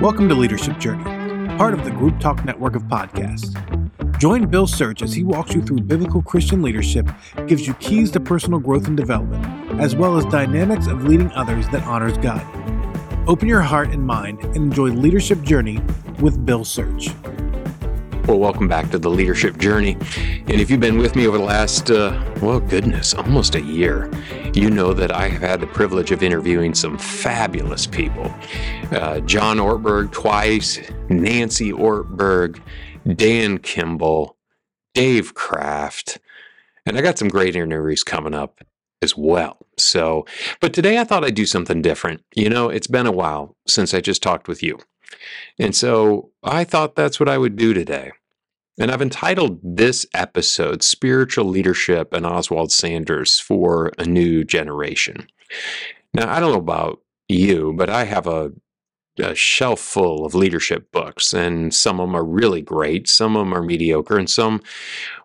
Welcome to Leadership Journey, part of the Group Talk network of podcasts. Join Bill Search as he walks you through biblical Christian leadership, gives you keys to personal growth and development, as well as dynamics of leading others that honors God. Open your heart and mind and enjoy Leadership Journey with Bill Search. Well, welcome back to the Leadership Journey. And if you've been with me over the last, uh, well, goodness, almost a year, you know that I have had the privilege of interviewing some fabulous people. Uh, John Ortberg twice, Nancy Ortberg, Dan Kimball, Dave Kraft, and I got some great interviews coming up as well. So, but today I thought I'd do something different. You know, it's been a while since I just talked with you. And so I thought that's what I would do today. And I've entitled this episode Spiritual Leadership and Oswald Sanders for a New Generation. Now, I don't know about you, but I have a, a, shelf full of leadership books, and some of them are really great, some of them are mediocre, and some,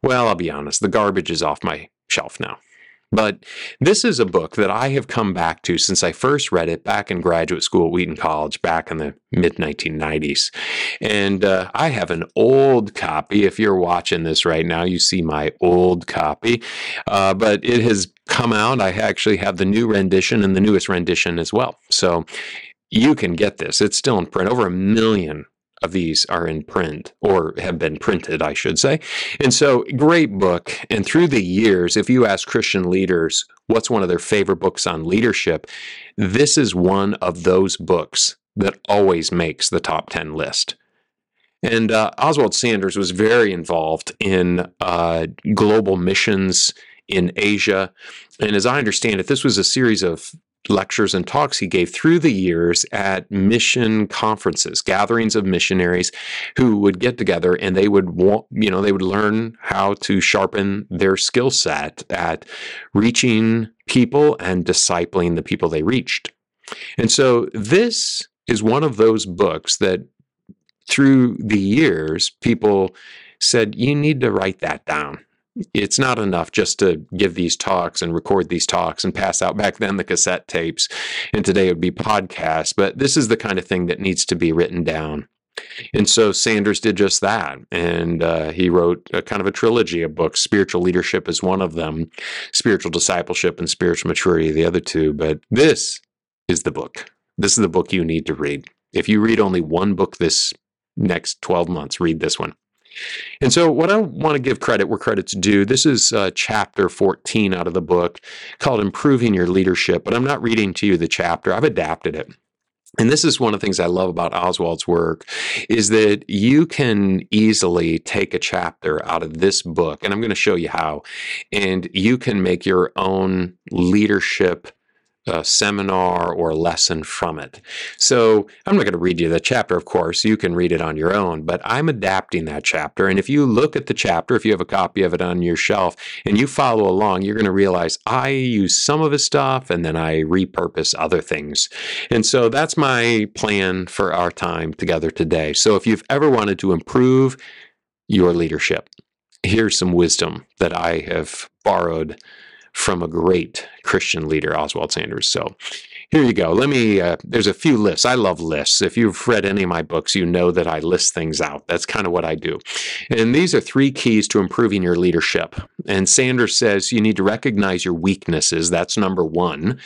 well, I'll be honest, the garbage is off my shelf now. But this is a book that I have come back to since I first read it back in graduate school at Wheaton College back in the mid 1990s. And uh, I have an old copy. If you're watching this right now, you see my old copy. Uh, but it has come out. I actually have the new rendition and the newest rendition as well. So you can get this. It's still in print. Over a million of these are in print or have been printed, I should say. And so, great book. And through the years, if you ask Christian leaders what's one of their favorite books on leadership, this is one of those books that always makes the top 10 list. And uh, Oswald Sanders was very involved in uh, global missions in Asia. And as I understand it, this was a series of lectures and talks he gave through the years at mission conferences, gatherings of missionaries who would get together and they would want, you know, they would learn how to sharpen their skill set at reaching people and discipling the people they reached. And so this is one of those books that through the years people said you need to write that down it's not enough just to give these talks and record these talks and pass out back then the cassette tapes and today it would be podcasts but this is the kind of thing that needs to be written down. And so sanders did just that and uh, he wrote a kind of a trilogy of books. Spiritual leadership is one of them spiritual discipleship and spiritual maturity the other two but this is the book. This is the book you need to read. If you read only one book this next 12 months read this one and so, what I want to give credit where credit's due, this is uh, chapter 14 out of the book called Improving Your Leadership, but I'm not reading to you the chapter, I've adapted it. And this is one of the things I love about Oswald's work is that you can easily take a chapter out of this book, and I'm going to show you how, and you can make your own leadership a seminar or a lesson from it. So I'm not going to read you the chapter, of course. You can read it on your own, but I'm adapting that chapter. And if you look at the chapter, if you have a copy of it on your shelf and you follow along, you're going to realize I use some of his stuff and then I repurpose other things. And so that's my plan for our time together today. So if you've ever wanted to improve your leadership, here's some wisdom that I have borrowed from a great Christian leader, Oswald Sanders. So here you go. Let me, uh, there's a few lists. I love lists. If you've read any of my books, you know that I list things out. That's kind of what I do. And these are three keys to improving your leadership. And Sanders says you need to recognize your weaknesses. That's number one.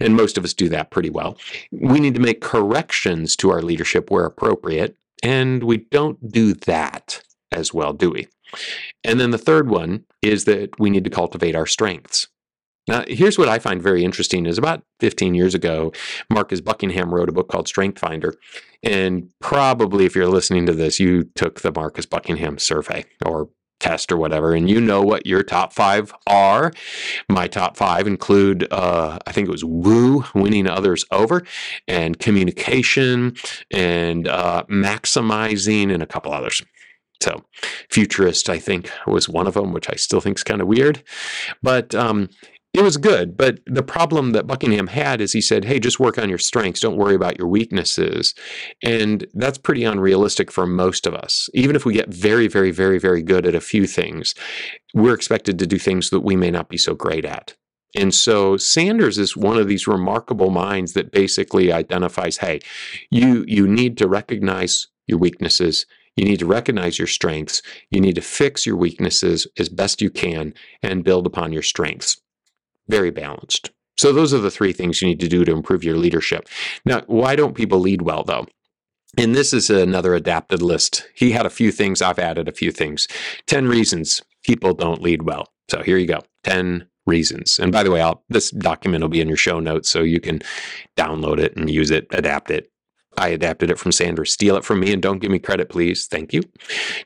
And most of us do that pretty well. We need to make corrections to our leadership where appropriate. And we don't do that as well, do we? And then the third one is that we need to cultivate our strengths. Now, here's what I find very interesting is about 15 years ago, Marcus Buckingham wrote a book called Strength Finder. And probably if you're listening to this, you took the Marcus Buckingham survey or test or whatever, and you know what your top five are. My top five include, uh, I think it was woo, winning others over, and communication, and uh, maximizing, and a couple others. So, futurist, I think, was one of them, which I still think is kind of weird. But um, it was good. But the problem that Buckingham had is he said, hey, just work on your strengths. Don't worry about your weaknesses. And that's pretty unrealistic for most of us. Even if we get very, very, very, very good at a few things, we're expected to do things that we may not be so great at. And so Sanders is one of these remarkable minds that basically identifies, hey, you you need to recognize your weaknesses, you need to recognize your strengths, you need to fix your weaknesses as best you can and build upon your strengths. Very balanced. So those are the three things you need to do to improve your leadership. Now, why don't people lead well though? And this is another adapted list. He had a few things, I've added a few things. 10 reasons people don't lead well. So here you go 10 reasons. And by the way, I'll, this document will be in your show notes so you can download it and use it, adapt it. I adapted it from Sanders. Steal it from me and don't give me credit, please. Thank you.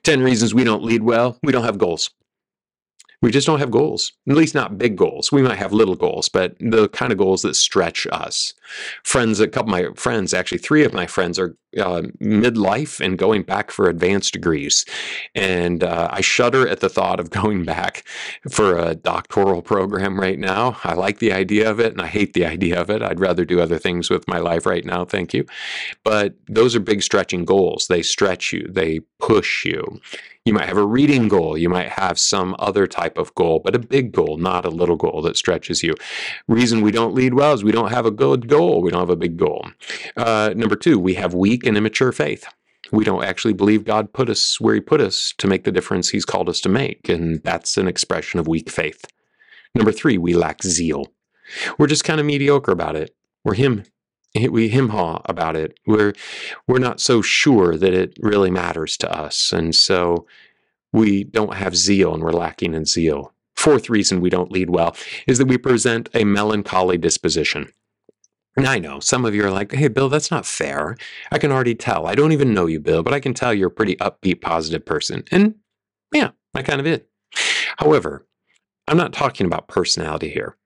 10 reasons we don't lead well. We don't have goals we just don't have goals, at least not big goals. We might have little goals, but the kind of goals that stretch us. Friends, a couple of my friends, actually, three of my friends are uh, midlife and going back for advanced degrees. And uh, I shudder at the thought of going back for a doctoral program right now. I like the idea of it and I hate the idea of it. I'd rather do other things with my life right now. Thank you. But those are big stretching goals. They stretch you, they push you. You might have a reading goal. You might have some other type of goal, but a big goal, not a little goal that stretches you. Reason we don't lead well is we don't have a good goal. We don't have a big goal. Uh, number two, we have weak and immature faith. We don't actually believe God put us where He put us to make the difference He's called us to make. And that's an expression of weak faith. Number three, we lack zeal. We're just kind of mediocre about it. We're Him we him haw about it. We're we're not so sure that it really matters to us, and so we don't have zeal, and we're lacking in zeal. Fourth reason we don't lead well is that we present a melancholy disposition. And I know some of you are like, hey, Bill, that's not fair. I can already tell. I don't even know you, Bill, but I can tell you're a pretty upbeat, positive person. And yeah, I kind of is. However, I'm not talking about personality here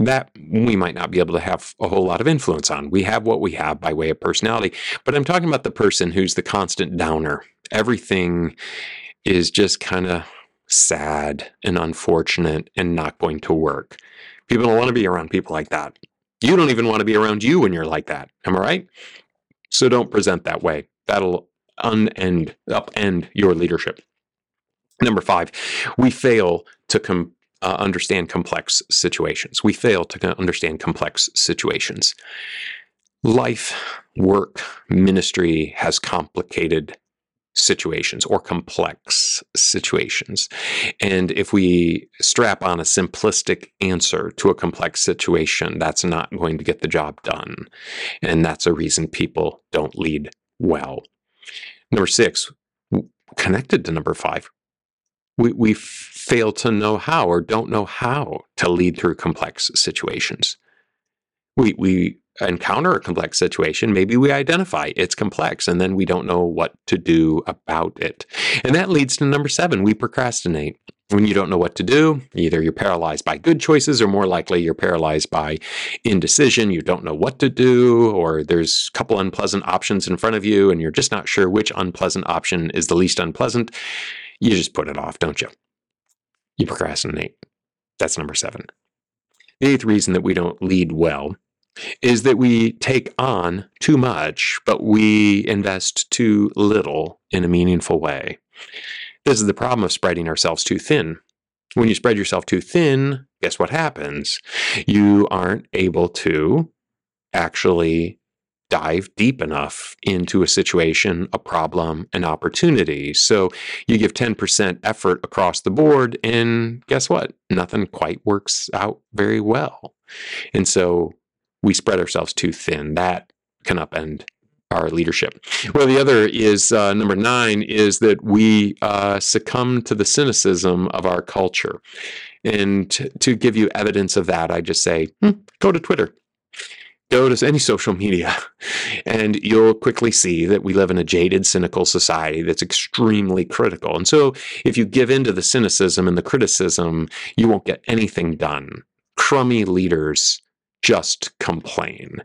that we might not be able to have a whole lot of influence on. We have what we have by way of personality. But I'm talking about the person who's the constant downer. Everything is just kind of sad and unfortunate and not going to work. People don't want to be around people like that. You don't even want to be around you when you're like that. Am I right? So don't present that way. That'll unend, upend your leadership. Number five, we fail to com- uh, understand complex situations. We fail to understand complex situations. Life, work, ministry has complicated situations or complex situations. And if we strap on a simplistic answer to a complex situation, that's not going to get the job done. And that's a reason people don't lead well. Number six, connected to number five, we, we fail to know how or don't know how to lead through complex situations. We, we encounter a complex situation, maybe we identify it's complex and then we don't know what to do about it. And that leads to number seven we procrastinate. When you don't know what to do, either you're paralyzed by good choices or more likely you're paralyzed by indecision. You don't know what to do, or there's a couple unpleasant options in front of you and you're just not sure which unpleasant option is the least unpleasant you just put it off, don't you? You procrastinate. That's number seven. The eighth reason that we don't lead well is that we take on too much, but we invest too little in a meaningful way. This is the problem of spreading ourselves too thin. When you spread yourself too thin, guess what happens? You aren't able to actually dive deep enough into a situation, a problem, an opportunity. So you give 10% effort across the board, and guess what? Nothing quite works out very well. And so we spread ourselves too thin. That can upend our leadership. Well, the other is uh, number nine is that we uh, succumb to the cynicism of our culture. And to give you evidence of that, I just say, hmm, go to Twitter go to any social media and you'll quickly see that we live in a jaded, cynical society that's extremely critical. And so if you give in to the cynicism and the criticism, you won't get anything done. Crummy leaders just complain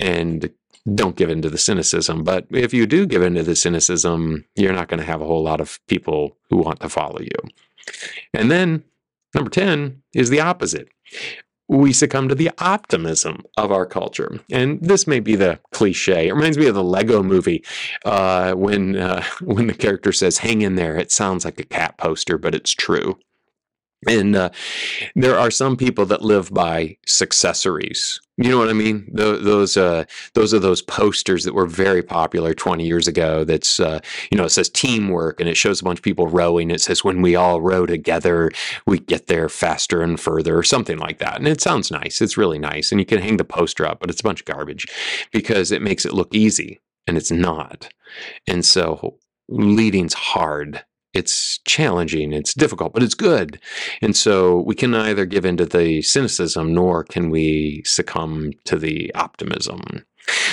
and don't give in to the cynicism. But if you do give in to the cynicism, you're not going to have a whole lot of people who want to follow you. And then number 10 is the opposite we succumb to the optimism of our culture. And this may be the cliche. It reminds me of the Lego movie uh, when uh, when the character says, "Hang in there." It sounds like a cat poster, but it's true. And uh, there are some people that live by successories. You know what I mean? Those those, uh, those are those posters that were very popular 20 years ago. That's uh, you know it says teamwork and it shows a bunch of people rowing. It says when we all row together, we get there faster and further, or something like that. And it sounds nice. It's really nice, and you can hang the poster up, but it's a bunch of garbage because it makes it look easy, and it's not. And so leading's hard it's challenging, it's difficult, but it's good. And so we can neither give in to the cynicism nor can we succumb to the optimism.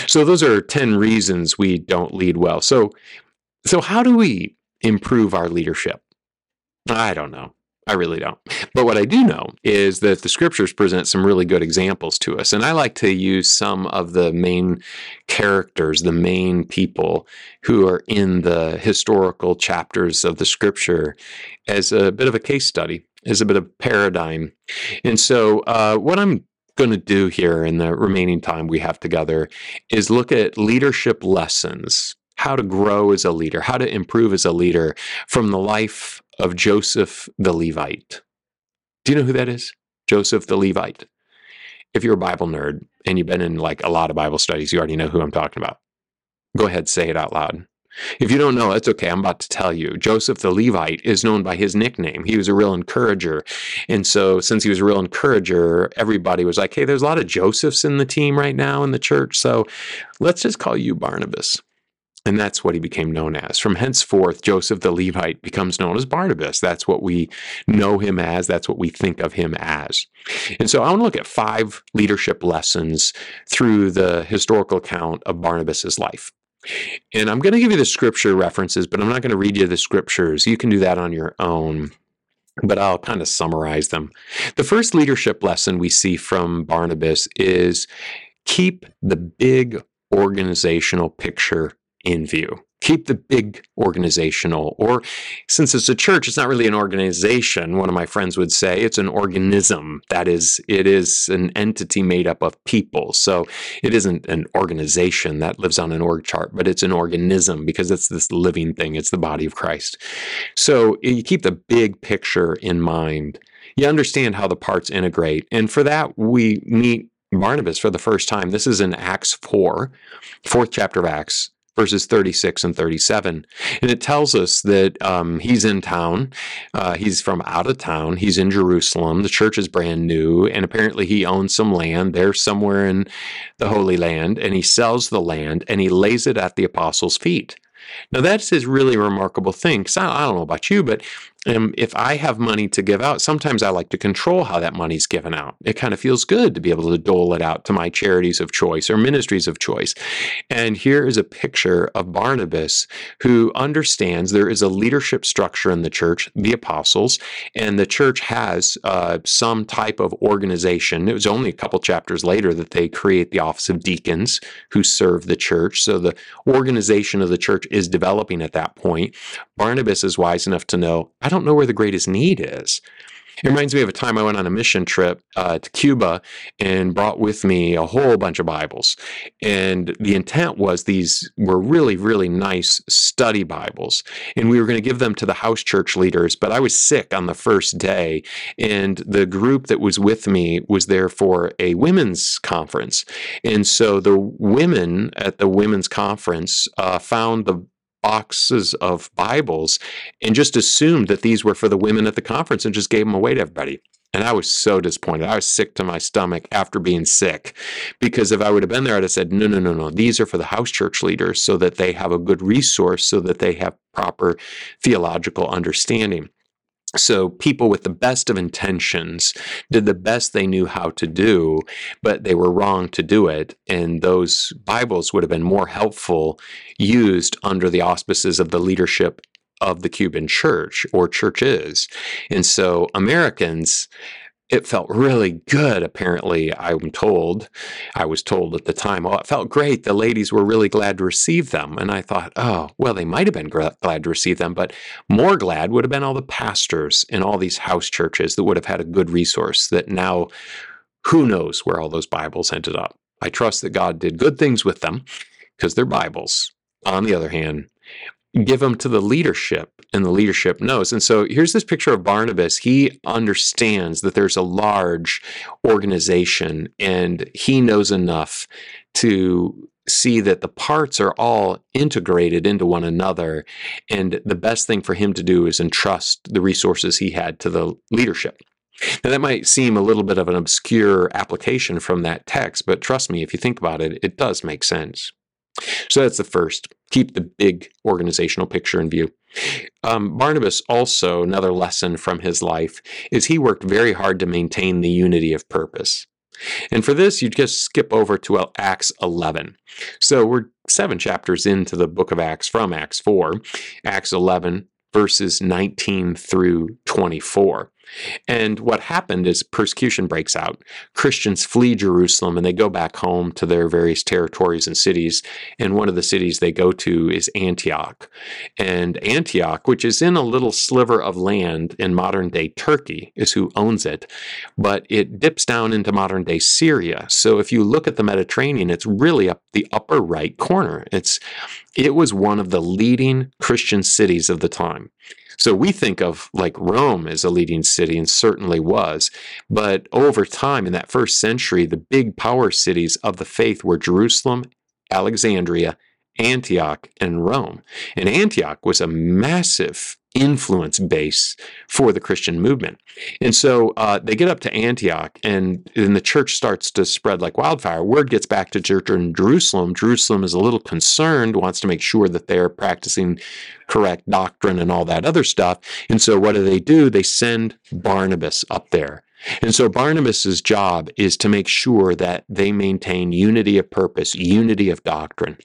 So those are 10 reasons we don't lead well. So so how do we improve our leadership? I don't know. I really don't. But what I do know is that the scriptures present some really good examples to us. And I like to use some of the main characters, the main people who are in the historical chapters of the scripture as a bit of a case study, as a bit of paradigm. And so, uh, what I'm going to do here in the remaining time we have together is look at leadership lessons how to grow as a leader, how to improve as a leader from the life of Joseph the Levite. Do you know who that is? Joseph the Levite. If you're a Bible nerd and you've been in like a lot of Bible studies, you already know who I'm talking about. Go ahead, say it out loud. If you don't know, that's okay. I'm about to tell you. Joseph the Levite is known by his nickname. He was a real encourager. And so, since he was a real encourager, everybody was like, hey, there's a lot of Josephs in the team right now in the church. So, let's just call you Barnabas. And that's what he became known as. From henceforth, Joseph the Levite becomes known as Barnabas. That's what we know him as. That's what we think of him as. And so I want to look at five leadership lessons through the historical account of Barnabas's life. And I'm going to give you the scripture references, but I'm not going to read you the scriptures. You can do that on your own but I'll kind of summarize them. The first leadership lesson we see from Barnabas is keep the big organizational picture in view. Keep the big organizational, or since it's a church, it's not really an organization. One of my friends would say it's an organism. That is, it is an entity made up of people. So it isn't an organization that lives on an org chart, but it's an organism because it's this living thing. It's the body of Christ. So you keep the big picture in mind. You understand how the parts integrate. And for that, we meet Barnabas for the first time. This is in Acts 4, fourth chapter of Acts verses 36 and 37. And it tells us that um, he's in town. Uh, he's from out of town. He's in Jerusalem. The church is brand new. And apparently he owns some land there somewhere in the Holy Land. And he sells the land and he lays it at the apostles' feet. Now, that's his really remarkable thing. Because I, I, don't know about you, but um, if I have money to give out, sometimes I like to control how that money's given out. It kind of feels good to be able to dole it out to my charities of choice or ministries of choice. And here is a picture of Barnabas who understands there is a leadership structure in the church, the apostles, and the church has uh, some type of organization. It was only a couple chapters later that they create the office of deacons who serve the church. So the organization of the church is developing at that point. Barnabas is wise enough to know, I don't don't know where the greatest need is. It reminds me of a time I went on a mission trip uh, to Cuba and brought with me a whole bunch of Bibles. And the intent was these were really, really nice study Bibles. And we were going to give them to the house church leaders. But I was sick on the first day. And the group that was with me was there for a women's conference. And so the women at the women's conference uh, found the boxes of Bibles and just assumed that these were for the women at the conference and just gave them away to everybody. And I was so disappointed. I was sick to my stomach after being sick because if I would have been there, I'd have said, no, no, no, no. These are for the house church leaders so that they have a good resource, so that they have proper theological understanding. So people with the best of intentions did the best they knew how to do, but they were wrong to do it. And those Bibles would have been more helpful used under the auspices of the leadership of the Cuban church or churches. And so Americans it felt really good, apparently, I'm told. I was told at the time, oh, it felt great. The ladies were really glad to receive them. And I thought, oh, well, they might have been glad to receive them, but more glad would have been all the pastors in all these house churches that would have had a good resource that now who knows where all those Bibles ended up. I trust that God did good things with them because they're Bibles. On the other hand, give them to the leadership and the leadership knows. And so here's this picture of barnabas. He understands that there's a large organization and he knows enough to see that the parts are all integrated into one another and the best thing for him to do is entrust the resources he had to the leadership. Now, that might seem a little bit of an obscure application from that text, but trust me, if you think about it, it does make sense. So that's the first. Keep the big organizational picture in view. Um, Barnabas also, another lesson from his life, is he worked very hard to maintain the unity of purpose. And for this, you just skip over to Acts 11. So we're seven chapters into the book of Acts from Acts 4, Acts 11, verses 19 through 24. And what happened is persecution breaks out. Christians flee Jerusalem and they go back home to their various territories and cities. And one of the cities they go to is Antioch. And Antioch, which is in a little sliver of land in modern day Turkey, is who owns it. But it dips down into modern day Syria. So if you look at the Mediterranean, it's really up the upper right corner. It's it was one of the leading Christian cities of the time. So we think of like Rome as a leading city, and certainly was. But over time, in that first century, the big power cities of the faith were Jerusalem, Alexandria, Antioch, and Rome. And Antioch was a massive influence base for the Christian movement. And so uh, they get up to Antioch, and then the church starts to spread like wildfire. Word gets back to church in Jerusalem. Jerusalem is a little concerned, wants to make sure that they're practicing correct doctrine and all that other stuff. And so what do they do? They send Barnabas up there. And so Barnabas's job is to make sure that they maintain unity of purpose, unity of doctrine.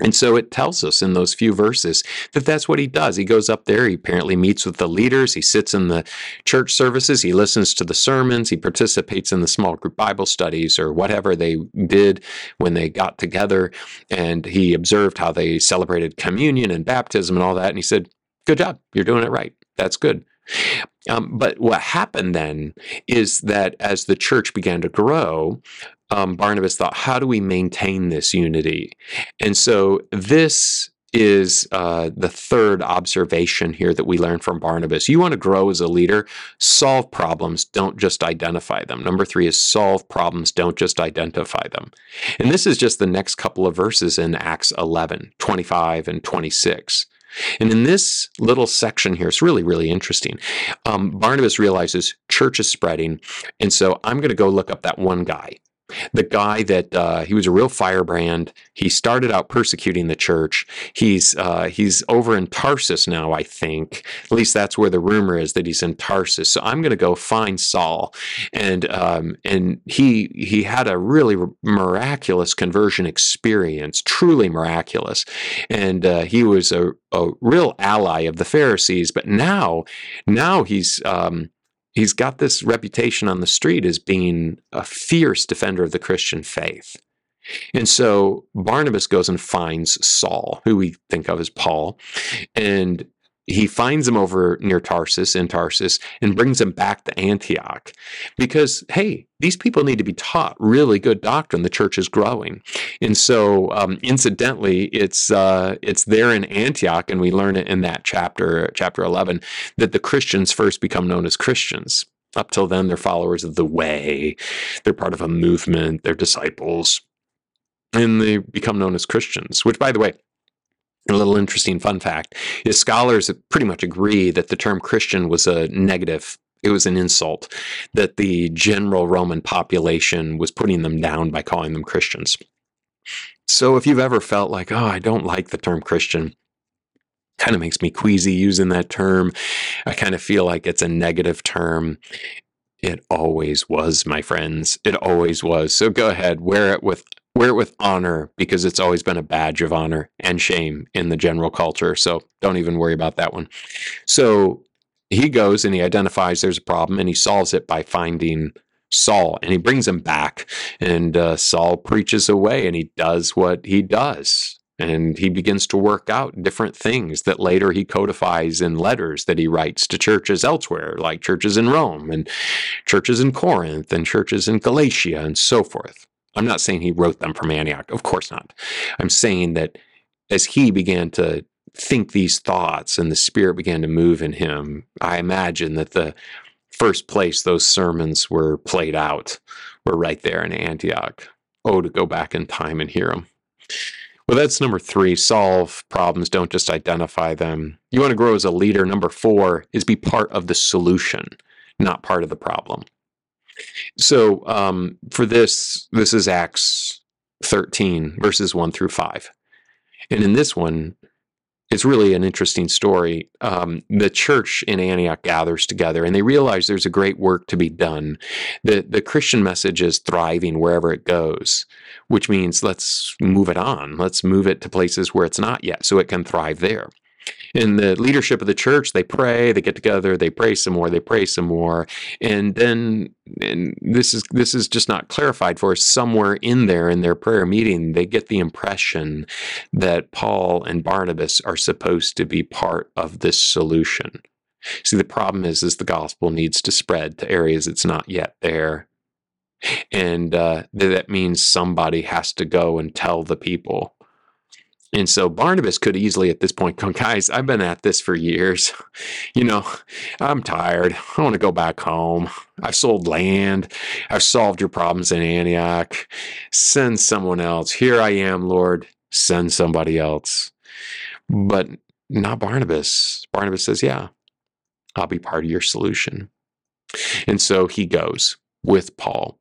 And so it tells us in those few verses that that's what he does. He goes up there, he apparently meets with the leaders, he sits in the church services, he listens to the sermons, he participates in the small group Bible studies or whatever they did when they got together. And he observed how they celebrated communion and baptism and all that. And he said, Good job, you're doing it right. That's good. Um, but what happened then is that as the church began to grow, um, Barnabas thought, how do we maintain this unity? And so this is uh, the third observation here that we learn from Barnabas. You want to grow as a leader, solve problems, don't just identify them. Number three is solve problems, don't just identify them. And this is just the next couple of verses in Acts 11, 25 and 26. And in this little section here, it's really, really interesting. Um, Barnabas realizes church is spreading. And so I'm going to go look up that one guy the guy that uh, he was a real firebrand. He started out persecuting the church. He's uh, he's over in Tarsus now, I think. At least that's where the rumor is that he's in Tarsus. So I'm going to go find Saul, and um, and he he had a really miraculous conversion experience, truly miraculous, and uh, he was a, a real ally of the Pharisees. But now now he's um, he's got this reputation on the street as being a fierce defender of the Christian faith. And so Barnabas goes and finds Saul, who we think of as Paul, and he finds him over near Tarsus in Tarsus and brings him back to Antioch because, hey, these people need to be taught really good doctrine. The church is growing. And so, um, incidentally, it's, uh, it's there in Antioch, and we learn it in that chapter, chapter 11, that the Christians first become known as Christians. Up till then, they're followers of the way, they're part of a movement, they're disciples, and they become known as Christians, which, by the way, a little interesting fun fact is scholars pretty much agree that the term Christian was a negative. It was an insult that the general Roman population was putting them down by calling them Christians. So if you've ever felt like, oh, I don't like the term Christian, kind of makes me queasy using that term. I kind of feel like it's a negative term. It always was, my friends. It always was. So go ahead, wear it with wear it with honor because it's always been a badge of honor and shame in the general culture. So don't even worry about that one. So he goes and he identifies there's a problem and he solves it by finding Saul and he brings him back. And uh, Saul preaches away and he does what he does. And he begins to work out different things that later he codifies in letters that he writes to churches elsewhere, like churches in Rome and churches in Corinth and churches in Galatia and so forth. I'm not saying he wrote them from Antioch. Of course not. I'm saying that as he began to think these thoughts and the Spirit began to move in him, I imagine that the first place those sermons were played out were right there in Antioch. Oh, to go back in time and hear them. Well, that's number three solve problems, don't just identify them. You want to grow as a leader. Number four is be part of the solution, not part of the problem. So um, for this, this is Acts 13, verses 1 through 5. And in this one, it's really an interesting story. Um, the church in Antioch gathers together and they realize there's a great work to be done. The, the Christian message is thriving wherever it goes, which means let's move it on. Let's move it to places where it's not yet so it can thrive there in the leadership of the church, they pray, they get together, they pray some more, they pray some more, and then and this is this is just not clarified for us. Somewhere in there in their prayer meeting, they get the impression that Paul and Barnabas are supposed to be part of this solution. See, the problem is, is the gospel needs to spread to areas it's not yet there. And uh, that means somebody has to go and tell the people. And so Barnabas could easily at this point go, guys, I've been at this for years. You know, I'm tired. I want to go back home. I've sold land. I've solved your problems in Antioch. Send someone else. Here I am, Lord. Send somebody else. But not Barnabas. Barnabas says, yeah, I'll be part of your solution. And so he goes with Paul.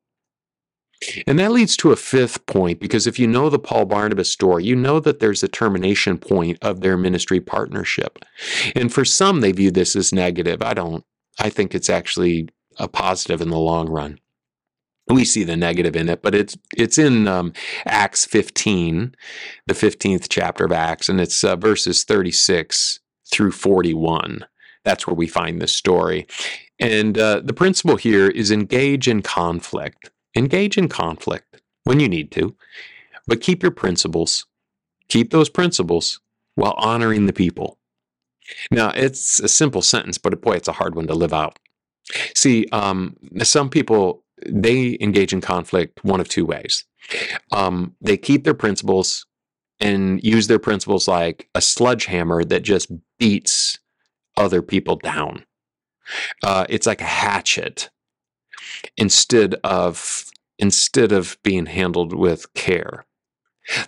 And that leads to a fifth point because if you know the Paul Barnabas story, you know that there's a termination point of their ministry partnership. And for some, they view this as negative. I don't. I think it's actually a positive in the long run. We see the negative in it, but it's it's in um, Acts 15, the 15th chapter of Acts, and it's uh, verses 36 through 41. That's where we find this story. And uh, the principle here is engage in conflict. Engage in conflict when you need to, but keep your principles. Keep those principles while honoring the people. Now, it's a simple sentence, but boy, it's a hard one to live out. See, um, some people, they engage in conflict one of two ways. Um, they keep their principles and use their principles like a sledgehammer that just beats other people down. Uh, it's like a hatchet instead of instead of being handled with care.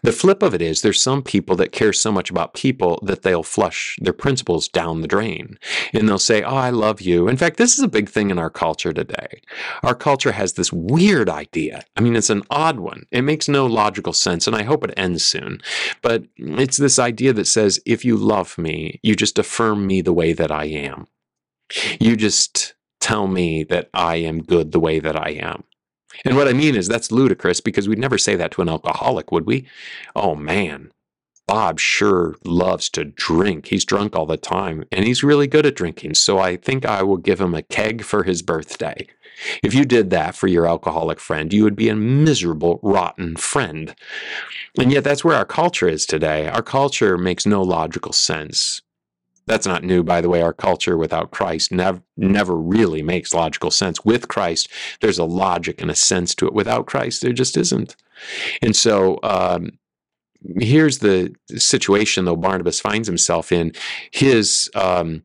The flip of it is there's some people that care so much about people that they'll flush their principles down the drain. And they'll say, Oh, I love you. In fact, this is a big thing in our culture today. Our culture has this weird idea. I mean, it's an odd one. It makes no logical sense, and I hope it ends soon. But it's this idea that says, If you love me, you just affirm me the way that I am. You just tell me that I am good the way that I am. And what I mean is that's ludicrous because we'd never say that to an alcoholic, would we? Oh man, Bob sure loves to drink. He's drunk all the time and he's really good at drinking. So I think I will give him a keg for his birthday. If you did that for your alcoholic friend, you would be a miserable, rotten friend. And yet that's where our culture is today. Our culture makes no logical sense. That's not new, by the way. Our culture without Christ never, never really makes logical sense. With Christ, there's a logic and a sense to it. Without Christ, there just isn't. And so, um, here's the situation though Barnabas finds himself in. His um,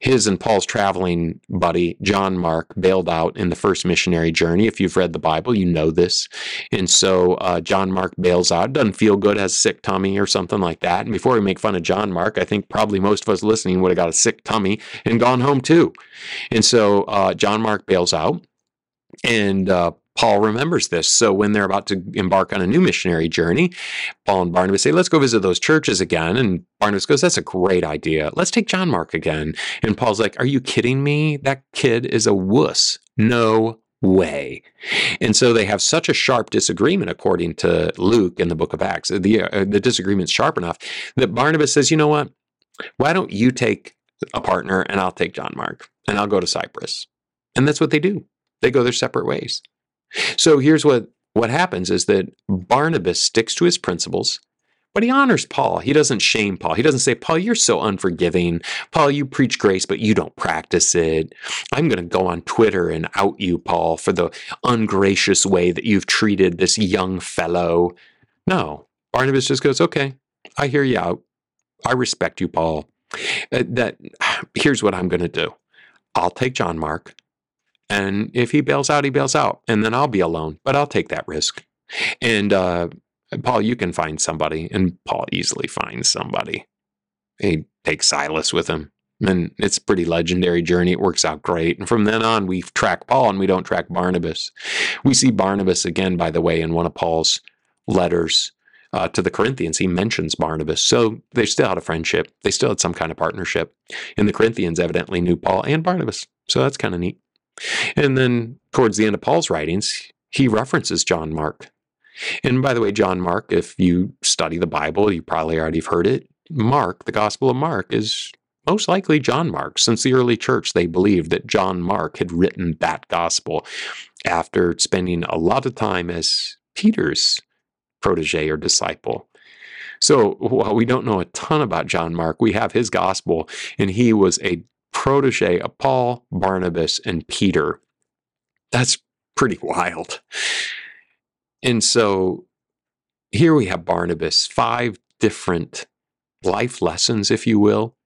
his and Paul's traveling buddy John Mark bailed out in the first missionary journey. If you've read the Bible, you know this. And so uh, John Mark bails out. Doesn't feel good, has a sick tummy or something like that. And before we make fun of John Mark, I think probably most of us listening would have got a sick tummy and gone home too. And so uh, John Mark bails out. And uh, Paul remembers this. So when they're about to embark on a new missionary journey, Paul and Barnabas say, let's go visit those churches again. And Barnabas goes, that's a great idea. Let's take John Mark again. And Paul's like, are you kidding me? That kid is a wuss. No way. And so they have such a sharp disagreement, according to Luke in the book of Acts. The, uh, the disagreement's sharp enough that Barnabas says, you know what? Why don't you take a partner and I'll take John Mark and I'll go to Cyprus? And that's what they do. They go their separate ways. So here's what, what happens is that Barnabas sticks to his principles, but he honors Paul. He doesn't shame Paul. He doesn't say, Paul, you're so unforgiving. Paul, you preach grace, but you don't practice it. I'm going to go on Twitter and out you, Paul, for the ungracious way that you've treated this young fellow. No, Barnabas just goes, okay, I hear you out. I respect you, Paul. Uh, that here's what I'm going to do. I'll take John Mark, and if he bails out, he bails out, and then I'll be alone. But I'll take that risk. And uh, Paul, you can find somebody, and Paul easily finds somebody. He takes Silas with him, and it's a pretty legendary journey. It works out great. And from then on, we track Paul, and we don't track Barnabas. We see Barnabas again, by the way, in one of Paul's letters uh, to the Corinthians, he mentions Barnabas. So they still had a friendship. They still had some kind of partnership. And the Corinthians evidently knew Paul and Barnabas. So that's kind of neat. And then towards the end of Paul's writings, he references John Mark. And by the way, John Mark, if you study the Bible, you probably already have heard it. Mark, the Gospel of Mark, is most likely John Mark. Since the early church, they believed that John Mark had written that gospel after spending a lot of time as Peter's protege or disciple. So while we don't know a ton about John Mark, we have his gospel, and he was a protege of Paul, Barnabas, and Peter. That's pretty wild. And so here we have Barnabas, five different life lessons, if you will.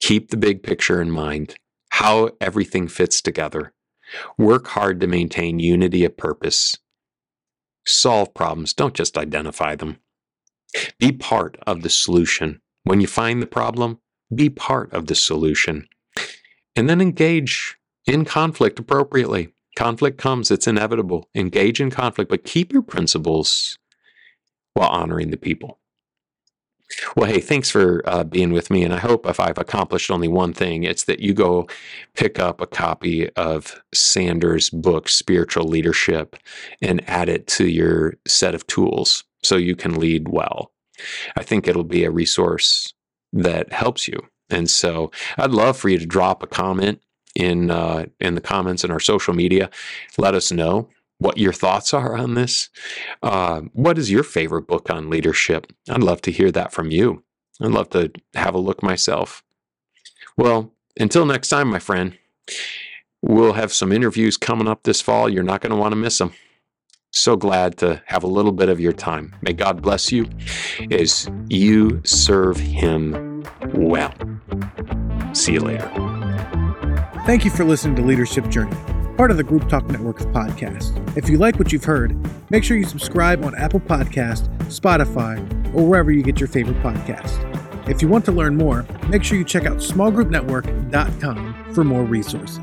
Keep the big picture in mind, how everything fits together. Work hard to maintain unity of purpose solve problems, don't just identify them. Be part of the solution. When you find the problem, be part of the solution. And then engage in conflict appropriately. Conflict comes, it's inevitable. Engage in conflict, but keep your principles while honoring the people. Well, hey, thanks for uh, being with me. And I hope if I've accomplished only one thing, it's that you go pick up a copy of Sanders' book, Spiritual Leadership, and add it to your set of tools so you can lead well. I think it'll be a resource that helps you. And so I'd love for you to drop a comment in uh, in the comments in our social media. Let us know what your thoughts are on this. Uh, what is your favorite book on leadership? I'd love to hear that from you. I'd love to have a look myself. Well, until next time, my friend, we'll have some interviews coming up this fall. You're not going to want to miss them. So glad to have a little bit of your time. May God bless you as you serve Him well. See you later. Thank you for listening to Leadership Journey part of the Group Talk Network of podcasts. If you like what you've heard, make sure you subscribe on Apple Podcast, Spotify, or wherever you get your favorite podcast. If you want to learn more, make sure you check out smallgroupnetwork.com for more resources.